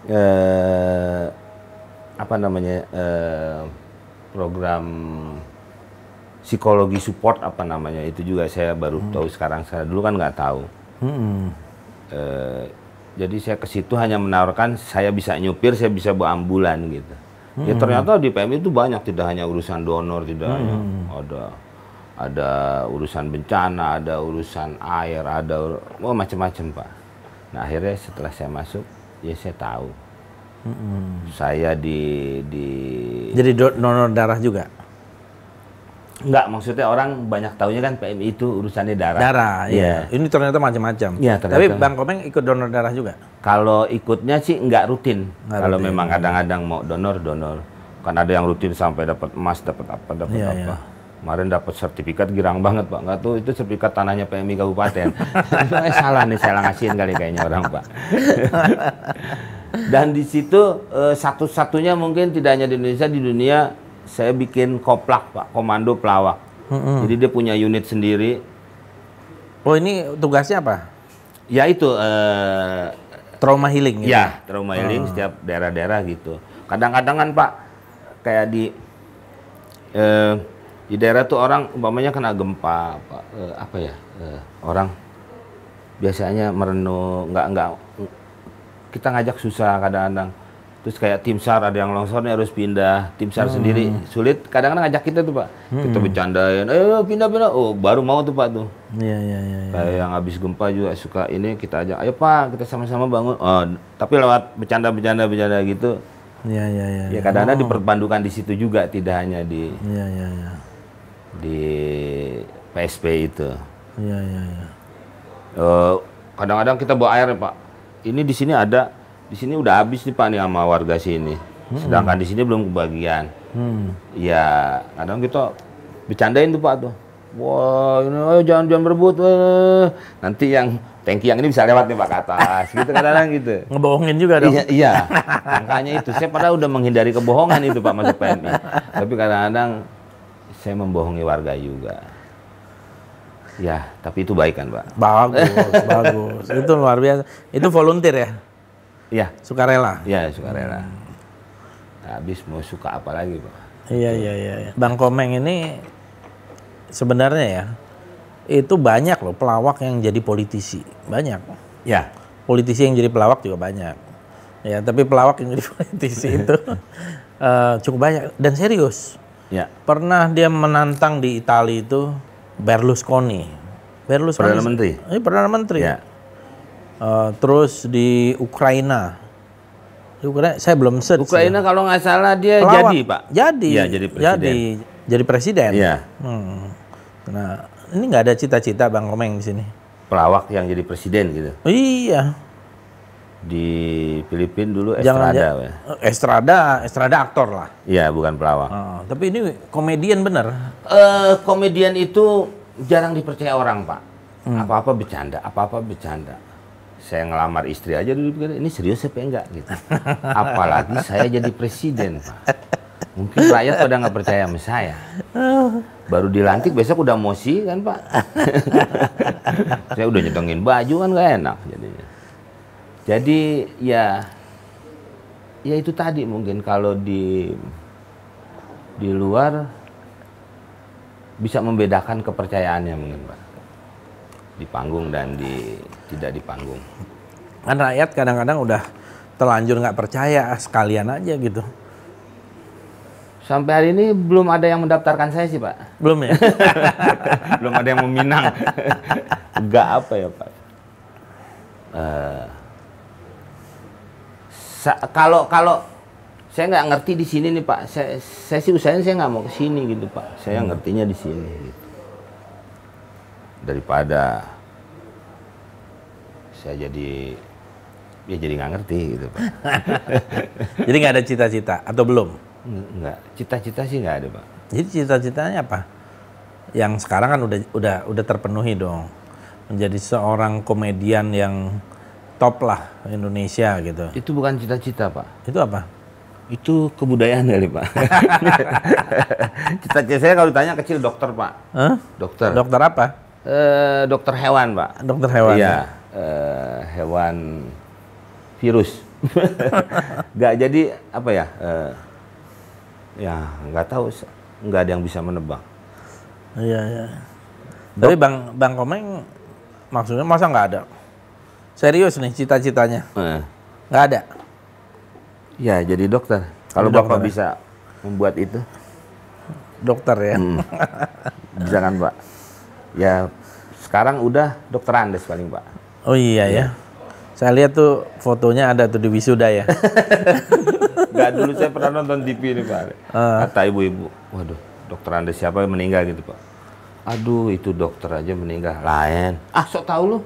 eh, apa namanya eh, program psikologi support apa namanya itu juga saya baru tahu sekarang. Saya dulu kan nggak tahu. Hmm. Eh, jadi saya ke situ hanya menawarkan saya bisa nyupir, saya bisa bawa ambulan gitu. Ya ternyata di PMI itu banyak tidak hanya urusan donor, tidak hanya ada ada urusan bencana, ada urusan air, ada oh macam-macam pak. Nah akhirnya setelah saya masuk, ya saya tahu. Saya di di Jadi do- donor darah juga. Enggak, maksudnya orang banyak taunya kan PMI itu urusannya darah. Darah, Iya. iya. Ini ternyata macam-macam. Iya, ternyata. Tapi Bang Komeng ikut donor darah juga. Kalau ikutnya sih nggak rutin. Kalau rutin. memang kadang-kadang mau donor, donor. Kan ada yang rutin sampai dapat emas, dapat apa, dapat Iya, apa. iya. Kemarin dapat sertifikat girang banget pak. Nggak tuh itu sertifikat tanahnya PMI Kabupaten. Salah nih, salah ngasihin kali kayaknya orang pak. Dan di situ eh, satu-satunya mungkin tidak hanya di Indonesia, di dunia saya bikin koplak pak, komando pelawak. Jadi dia punya unit sendiri. Oh ini tugasnya apa? Ya itu eh, Trauma healing. gitu? Ya, trauma healing setiap daerah-daerah gitu. Kadang-kadang kan Pak, kayak di eh, di daerah tuh orang umpamanya kena gempa, Pak, eh, apa ya? eh, orang biasanya merenung, nggak nggak kita ngajak susah kadang-kadang. Terus kayak tim SAR ada yang longsornya harus pindah, tim SAR sendiri sulit. Kadang-kadang ngajak kita tuh Pak, kita bercandain, ayo pindah-pindah. Oh baru mau tuh Pak tuh. Iya, iya, iya. iya. Kayak yang habis gempa juga suka ini kita ajak, ayo Pak kita sama-sama bangun. Oh, tapi lewat bercanda-bercanda bercanda gitu. Iya, iya, iya. Ya kadang-kadang diperbantukan di situ juga, tidak hanya di Iya, iya, iya. Di PSP itu. Iya, iya, iya. Eh, kadang-kadang kita bawa air Pak. Ini di sini ada, di sini udah habis nih Pak nih sama warga sini. Sedangkan di sini belum kebagian. Hmm. Ya kadang kita bercandain tuh Pak tuh. Wah ini ayo jangan jangan berebut. eh." Nanti yang tangki yang ini bisa lewat nih Pak ke atas. Gitu kadang-kadang gitu. Ngebohongin juga dong. Iya, iya. Makanya itu saya padahal udah menghindari kebohongan itu Pak masuk PMI. Tapi kadang-kadang saya membohongi warga juga. Ya, tapi itu baik kan, Pak? Bagus, bagus. Itu luar biasa. Itu volunteer ya? Iya, Sukarela? iya sukarela. Habis mau suka apa lagi, Pak? Iya, iya, iya. iya. Bang Komeng ini sebenarnya ya, itu banyak loh pelawak yang jadi politisi. Banyak. Ya, Politisi yang jadi pelawak juga banyak. Ya, tapi pelawak yang jadi politisi itu eh, cukup banyak dan serius. Ya. Pernah dia menantang di Italia itu Berlusconi. Berlusconi. Perdana Menteri. Ini Perdana Menteri. Ya. Eh, terus di Ukraina. Di Ukraina saya belum search. Ukraina kalau nggak salah dia Pelawak. jadi, Pak. Jadi. Iya, jadi presiden. Jadi, jadi presiden. Iya. Hmm. Nah, ini nggak ada cita-cita Bang Komeng di sini. Pelawak yang jadi presiden gitu. Iya. Di Filipina dulu Jangan Estrada, ja- Pak. Estrada, Estrada aktor lah. Iya, bukan pelawak. Ah, tapi ini komedian bener. eh komedian itu jarang dipercaya orang pak. Apa-apa bercanda, apa-apa bercanda. saya ngelamar istri aja dulu pikir ini serius apa enggak gitu. Apalagi saya jadi presiden, Pak. Mungkin rakyat pada nggak percaya sama saya. Baru dilantik besok udah mosi kan, Pak. saya udah nyetengin baju kan nggak enak jadinya. Jadi ya ya itu tadi mungkin kalau di di luar bisa membedakan kepercayaannya mungkin Pak. Di panggung dan di tidak di panggung. Kan rakyat kadang-kadang udah terlanjur nggak percaya sekalian aja gitu. Sampai hari ini belum ada yang mendaftarkan saya sih Pak. Belum ya? belum ada yang meminang. Enggak apa ya Pak. Uh, kalau kalau saya nggak ngerti di sini nih Pak. Saya, saya sih usahain saya nggak mau ke sini gitu Pak. Saya hmm. ngertinya di sini gitu. Daripada saya jadi ya jadi nggak ngerti gitu Pak. jadi nggak ada cita-cita atau belum? Nggak, cita-cita sih nggak ada Pak. Jadi cita-citanya apa? Yang sekarang kan udah udah udah terpenuhi dong. Menjadi seorang komedian yang top lah Indonesia gitu. Itu bukan cita-cita Pak. Itu apa? Itu kebudayaan kali Pak. Cita-cita saya kalau ditanya kecil dokter Pak. Huh? Dokter. Dokter apa? Eh, dokter hewan Pak. Dokter hewan. Iya. Ya? Eh, hewan virus. Gak jadi apa ya? Eh, ya nggak tahu. Nggak ada yang bisa menebak. Iya iya. Tapi Bang Bang Komeng maksudnya masa nggak ada? Serius nih cita-citanya? Eh. Nggak ada. Ya, jadi dokter. Kalau Bapak bisa membuat itu. Dokter ya. Hmm. Bisa kan, Pak? Ya, sekarang udah dokter Andes paling, Pak. Oh iya ya. ya. Saya lihat tuh fotonya ada tuh di wisuda ya. Gak dulu saya pernah nonton TV ini Pak. Uh. Kata ibu-ibu, waduh dokter Andes siapa yang meninggal gitu Pak. Aduh itu dokter aja meninggal. Lain. Ah sok tahu lu.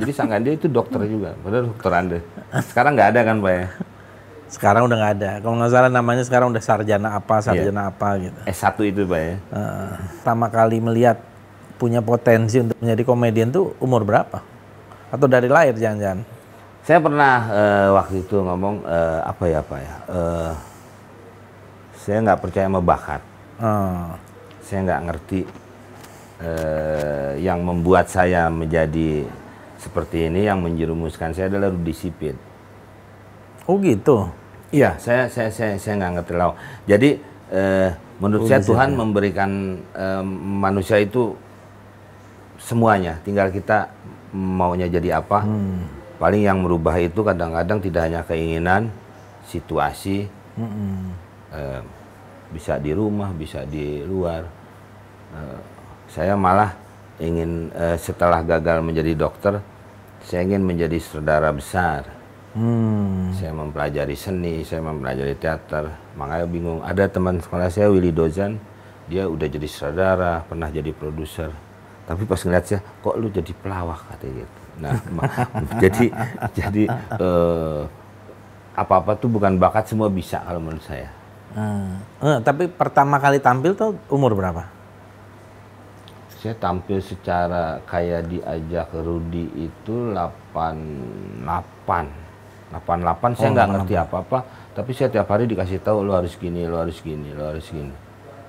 Jadi sangkaan dia itu dokter juga. Padahal dokter Andes. Sekarang nggak ada kan Pak ya? Sekarang udah nggak ada. Kalau nggak salah namanya sekarang udah sarjana apa, sarjana yeah. apa gitu. S1 itu Pak ya? Uh, pertama kali melihat punya potensi untuk menjadi komedian tuh umur berapa? Atau dari lahir jangan-jangan? Saya pernah uh, waktu itu ngomong uh, apa ya Pak ya? Uh, saya nggak percaya sama bakat. Uh. Saya nggak ngerti uh, yang membuat saya menjadi seperti ini yang menjerumuskan saya adalah disiplin. Oh gitu. Iya, saya saya saya saya nggak ngerti law. Jadi eh, menurut oh, saya Tuhan ya. memberikan eh, manusia itu semuanya, tinggal kita maunya jadi apa. Hmm. Paling yang merubah itu kadang-kadang tidak hanya keinginan, situasi, hmm. eh, bisa di rumah, bisa di luar. Eh, saya malah ingin eh, setelah gagal menjadi dokter, saya ingin menjadi saudara besar Hmm. Saya mempelajari seni, saya mempelajari teater. Makanya bingung. Ada teman sekolah saya Willy Dozan, dia udah jadi saudara, pernah jadi produser. Tapi pas ngeliat saya, kok lu jadi pelawak katanya gitu. Nah, jadi jadi uh, apa-apa tuh bukan bakat semua bisa kalau menurut saya. Hmm. Uh, tapi pertama kali tampil tuh umur berapa? Saya tampil secara kayak diajak Rudi itu 88 88 saya oh, nggak ngerti apa-apa. Tapi saya tiap hari dikasih tahu lo harus gini lo harus gini lo harus gini.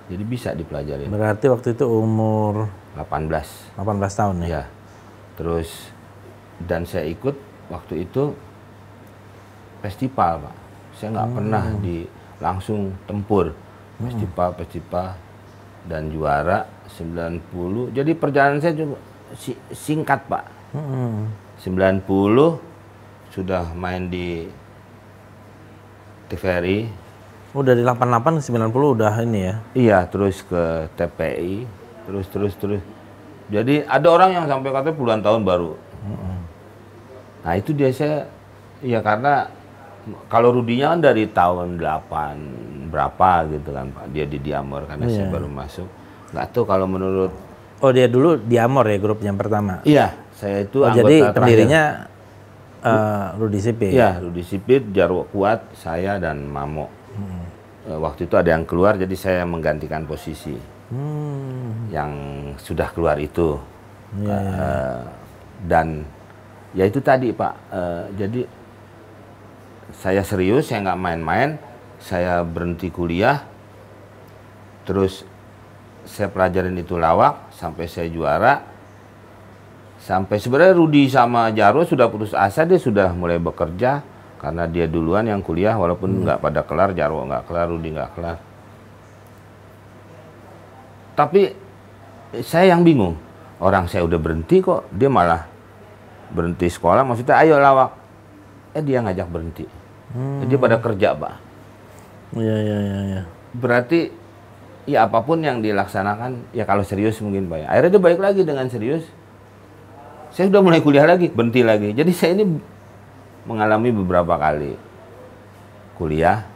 Jadi bisa dipelajari berarti waktu itu umur 18 18 tahun ya, ya. terus dan saya ikut waktu itu festival pak. Saya nggak hmm. pernah di langsung tempur. Hmm. Dan juara 90 jadi perjalanan saya juga singkat pak hmm. 90 sudah main di TVRI. Oh dari 88 ke 90 udah ini ya? Iya, terus ke TPI, terus terus terus. Jadi ada orang yang sampai katanya puluhan tahun baru. -hmm. Nah itu dia saya, ya karena kalau Rudinya kan dari tahun 8 berapa gitu kan Pak, dia di Diamor karena yeah. saya baru masuk. Nggak tahu kalau menurut Oh dia dulu Diamor ya grup yang pertama? Iya, saya itu oh, anggota jadi pendirinya Uh, Rudi Sipit. Ya, Rudi Sipit, Jarwo Kuat, saya dan Mamo. Hmm. Uh, waktu itu ada yang keluar, jadi saya menggantikan posisi hmm. yang sudah keluar itu. Ya, uh, Dan Ya itu tadi Pak. Eh, jadi saya serius, saya nggak main-main. Saya berhenti kuliah. Terus saya pelajarin itu lawak sampai saya juara. Sampai sebenarnya Rudi sama Jarwo sudah putus asa, dia sudah mulai bekerja karena dia duluan yang kuliah walaupun nggak pada kelar, Jarwo nggak kelar, Rudi nggak kelar. Tapi saya yang bingung. Orang saya udah berhenti kok, dia malah berhenti sekolah. Maksudnya ayo lawak. Eh dia ngajak berhenti. Hmm. Dia pada kerja, Pak. Iya, iya, iya. Ya. Berarti ya apa pun yang dilaksanakan, ya kalau serius mungkin Pak. ya. Akhirnya dia balik lagi dengan serius. Saya sudah mulai kuliah lagi, berhenti lagi. Jadi saya ini mengalami beberapa kali kuliah.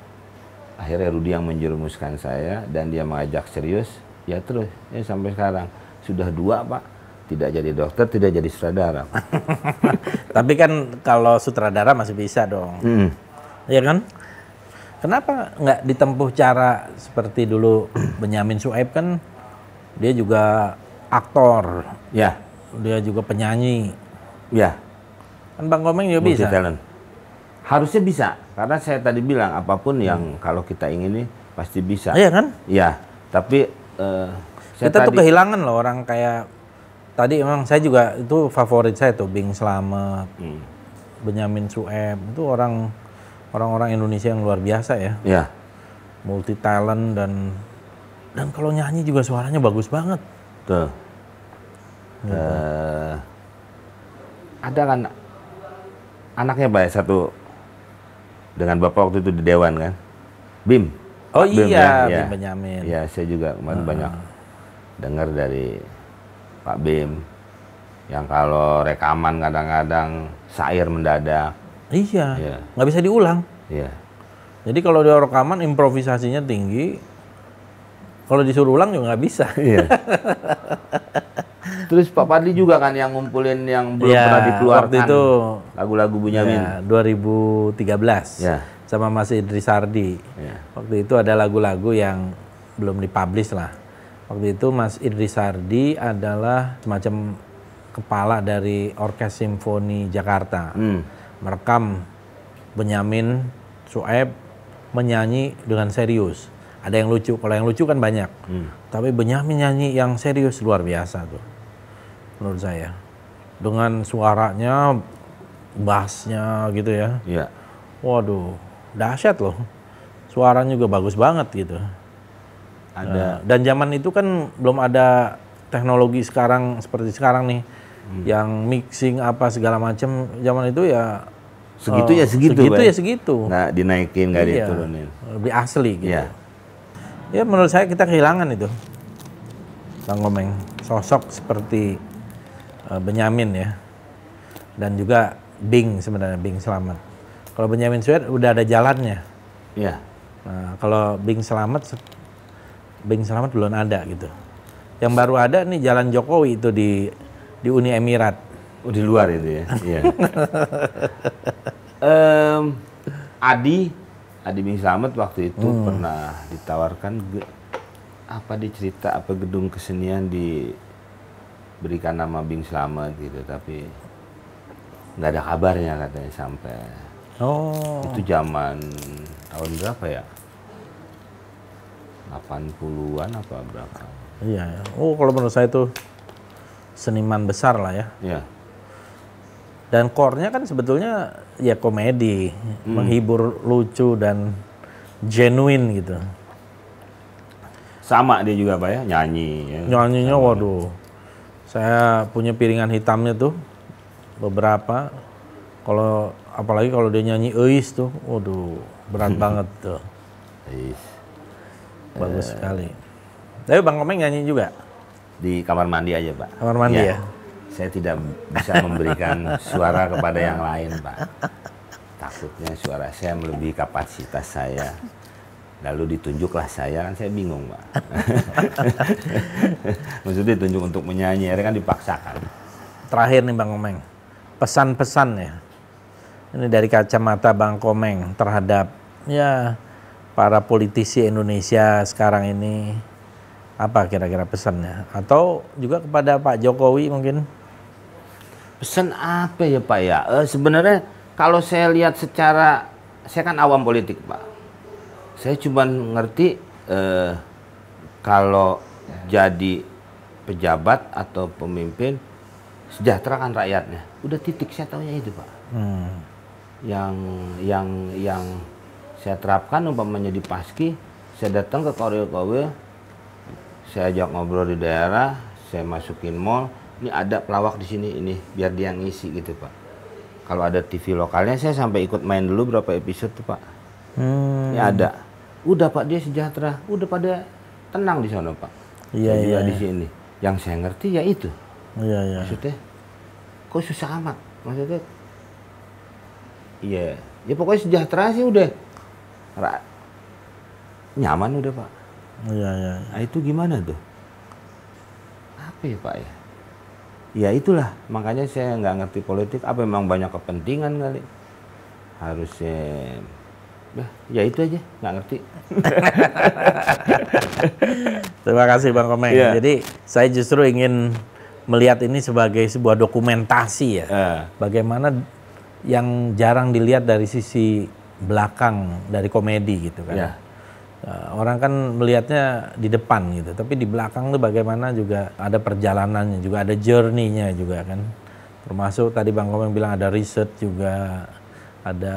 Akhirnya Rudi yang menjerumuskan saya dan dia mengajak serius. Ya terus, ya sampai sekarang. Sudah dua Pak, tidak jadi dokter, tidak jadi sutradara. Tapi kan kalau sutradara masih bisa dong. Mm. Iya kan? Kenapa nggak ditempuh cara seperti dulu Benyamin Sueb kan dia juga aktor, Ya, dia juga penyanyi. ya. Kan Bang Komeng juga multi bisa. talent. Harusnya bisa, karena saya tadi bilang apa pun yang kalau kita ingini pasti bisa. Iya kan? Iya, tapi eh, saya Kita tuh tadi kehilangan loh orang kayak tadi emang saya juga itu favorit saya tuh Bing Slamet, Hmm, Benyamin Sueb itu orang orang-orang Indonesia yang luar biasa ya, ya, multi talent dan dan kalau nyanyi juga suaranya bagus banget. tuh. Eh, ada kan anaknya Pak ya, satu dengan bapak waktu itu di dewan kan, Bim. Oh Bim, iya, ya, ya. Bim Benyamin. Iya, saya juga kemarin banyak dengar dari Pak Bim yang kalau rekaman kadang-kadang sair mendadak. Iya, Iya. nggak bisa diulang. Iya. Jadi kalau dia rekaman improvisasinya tinggi, kalau disuruh ulang juga nggak bisa. Iya. Terus Pak Padli juga kan yang ngumpulin yang belum Iya, pernah dikeluarkan. waktu itu. lagu-lagu Bunyamin. Ya, 2013 Ya. sama Mas Idris Sardi. Ya. Waktu itu ada lagu-lagu yang belum dipublish lah. Waktu itu Mas Idris Sardi adalah semacam kepala dari Orkes Simfoni Jakarta. Hmm. Merekam Benyamin Sueb menyanyi dengan serius. Ada yang lucu, kalau yang lucu kan banyak. Hmm. Tapi Benyamin nyanyi yang serius luar biasa tuh. Menurut saya. Dengan suaranya, bassnya gitu ya. Iya. Waduh, dahsyat loh. Suaranya juga bagus banget gitu. Ada Nah, dan zaman itu kan belum ada teknologi sekarang seperti sekarang nih. Hmm. Yang mixing apa segala macam. Zaman itu ya segitu eh, ya segitu, Segitu Pak. ya segitu. Nggak dinaikin, nggak Iya, diturunin. Lebih asli gitu. Iya. Ya menurut saya kita kehilangan itu. Bang Komeng. Sosok seperti eh, Benyamin ya. Dan juga Bing sebenarnya, Bing Selamat. Kalau Benyamin Sueb udah ada jalannya. Iya. Nah, kalau Bing Selamat, se- Bing Selamat belum ada gitu. Yang baru ada nih Jalan Jokowi itu di di Uni Emirat. Oh, di luar itu ya. Iya. Em, Adi, Adi Bing Slamet waktu itu Hmm. pernah ditawarkan apa dicerita apa gedung kesenian diberikan nama Bing Slamet gitu, tapi nggak ada kabarnya katanya sampai Oh, itu zaman tahun berapa ya? 80-an apa berapa? iya. ya. Oh, kalau menurut saya itu seniman besar lah ya. Ya. Dan core-nya kan sebetulnya ya komedi, menghibur, lucu dan genuine gitu. Sama dia juga Pak ya, nyanyi ya. Nyanyinya waduh. Saya punya piringan hitamnya tuh beberapa. Kalau apalagi kalau dia nyanyi Eis tuh, waduh, berat banget tuh. Is. Bagus sekali. Tapi Bang Komeng nyanyi juga. Di kamar mandi aja Pak. Kamar mandi ya? Saya tidak bisa memberikan suara kepada yang lain Pak. Takutnya suara saya melebihi kapasitas saya. Lalu ditunjuklah saya, kan saya bingung Pak. Maksudnya ditunjuk untuk menyanyi, akhirnya kan dipaksakan. Terakhir nih Bang Komeng, pesan-pesan ya. Ini dari kacamata Bang Komeng terhadap ya para politisi Indonesia sekarang ini apa kira-kira pesannya? Atau juga kepada Pak Jokowi mungkin? Pesan apa ya Pak ya? Eh, sebenarnya kalau saya lihat secara, saya kan awam politik Pak. Saya cuma ngerti eh, kalau jadi pejabat atau pemimpin sejahterakan rakyatnya. Udah titik saya tahunya itu Pak. Hmm. Yang yang yang saya terapkan umpamanya di Paski, saya datang ke Koril-Koril, saya ajak ngobrol di daerah, saya masukin mall, ini ada pelawak di sini ini biar dia ngisi gitu pak. Kalau ada TV lokalnya saya sampai ikut main dulu berapa episode tuh pak. Hmm. ini ada. Udah pak dia sejahtera. Udah pada tenang di sana pak. Iya, Saya juga iya, di sini. Yang saya ngerti ya itu. Iya, iya. maksudnya kok susah amat? Maksudnya iya. Ya pokoknya sejahtera sih udah. Ra- nyaman udah pak Iya, iya. Nah itu gimana tuh? Apa ya Pak ya? Ya itulah, makanya saya nggak ngerti politik. Apa memang banyak kepentingan kali? Harusnya, ya, ya itu aja, nggak ngerti. Terima kasih Bang Komeng. Iya. Jadi saya justru ingin melihat ini sebagai sebuah dokumentasi ya. Eh, Bagaimana yang jarang dilihat dari sisi belakang dari komedi gitu kan. Eh, orang kan melihatnya di depan gitu, tapi di belakang tuh bagaimana juga ada perjalanannya, juga ada journey-nya juga kan. Termasuk tadi Bang Komeng bilang ada riset juga, ada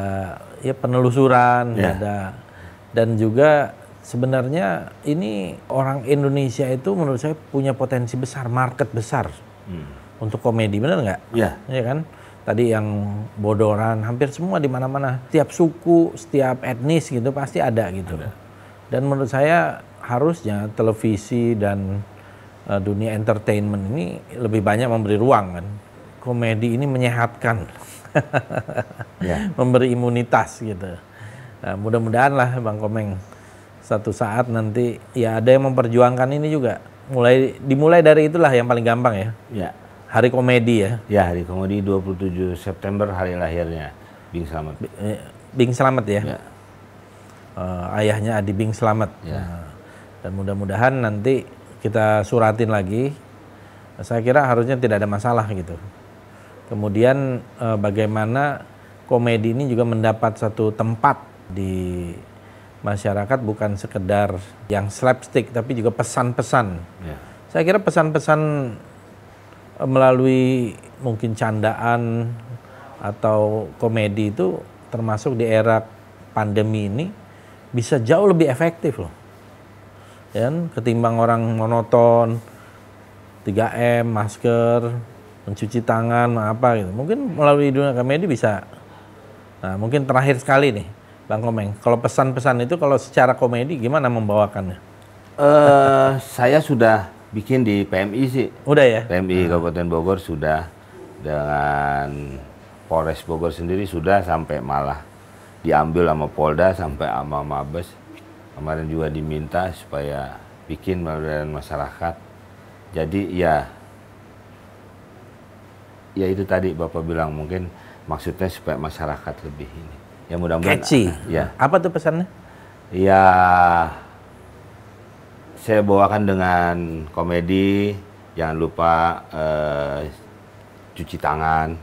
ya penelusuran, Ya. ada dan juga sebenarnya ini orang Indonesia itu menurut saya punya potensi besar, market besar Hmm. untuk komedi, benar nggak? ya, Iya kan? Tadi yang bodoran, hampir semua di mana-mana. Setiap suku, setiap etnis gitu pasti ada gitu. Dan menurut saya harusnya televisi dan eh, dunia entertainment ini lebih banyak memberi ruang kan. Komedi ini menyehatkan, ya, memberi imunitas gitu. Nah, mudah-mudahan lah Bang Komeng satu saat nanti ya ada yang memperjuangkan ini juga. Mulai dimulai dari itulah yang paling gampang ya. ya, Hari komedi ya. ya hari komedi 27 September hari lahirnya Bing Slamet. Eh, Bing Slamet ya. Ya, Eh, ayahnya Adi Bing Slamet. Ya. Nah, dan mudah-mudahan nanti kita suratin lagi. Saya kira harusnya tidak ada masalah gitu. Kemudian eh, bagaimana komedi ini juga mendapat satu tempat di masyarakat bukan sekedar yang slapstick tapi juga pesan-pesan. ya, Saya kira pesan-pesan eh, melalui mungkin candaan atau komedi itu termasuk di era pandemi ini bisa jauh lebih efektif loh. Ya kan? ketimbang orang monoton 3M, masker, mencuci tangan, apa gitu. Mungkin melalui dunia komedi bisa. Nah, mungkin terakhir sekali nih, Bang Komeng. Kalau pesan-pesan itu kalau secara komedi gimana membawakannya? Eh, saya sudah bikin di PMI sih. Udah ya? PMI Kabupaten Bogor sudah dengan Polres Bogor sendiri sudah sampai malah diambil sama Polda sampai sama Mabes. Kemarin juga diminta supaya bikin melalui masyarakat. Jadi ya ya itu tadi Bapak bilang mungkin maksudnya supaya masyarakat lebih ini. Ya mudah-mudahan Catchy. ya Apa tuh pesannya? Ya, saya bawakan dengan komedi. Jangan lupa eh, cuci tangan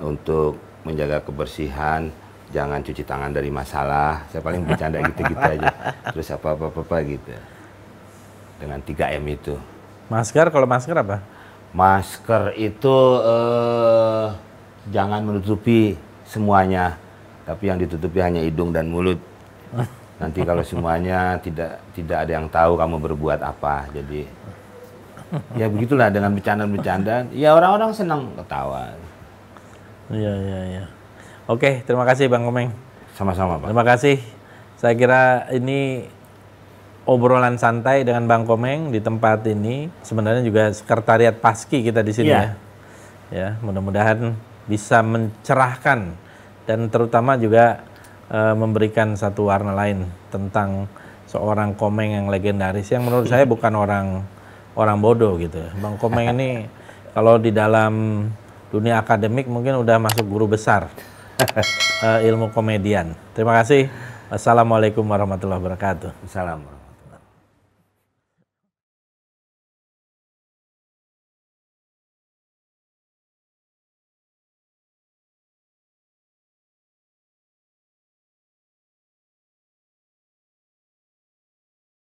untuk menjaga kebersihan. Jangan cuci tangan dari masalah. Saya paling bercanda gitu-gitu aja. Terus apa-apa-apa gitu. Dengan 3M itu. Masker, kalau masker apa? Masker itu eh, jangan menutupi semuanya, tapi yang ditutupi hanya hidung dan mulut. Nanti kalau semuanya tidak tidak ada yang tahu kamu berbuat apa, jadi ya begitulah dengan bercanda-bercanda. Ya orang-orang senang ketawa. Iya, iya, iya. Oke, terima kasih Bang Komeng. Sama-sama pak. Terima kasih. Saya kira ini obrolan santai dengan Bang Komeng di tempat ini. Sebenarnya juga sekretariat Paski kita di sini Iya. ya. Ya, mudah-mudahan bisa mencerahkan dan terutama juga eh, memberikan satu warna lain tentang seorang Komeng yang legendaris yang menurut saya bukan orang orang bodoh gitu. Bang Komeng ini kalau di dalam dunia akademik mungkin udah masuk guru besar eh, ilmu komedian. Terima kasih. Wassalamualaikum warahmatullahi wabarakatuh. Salam.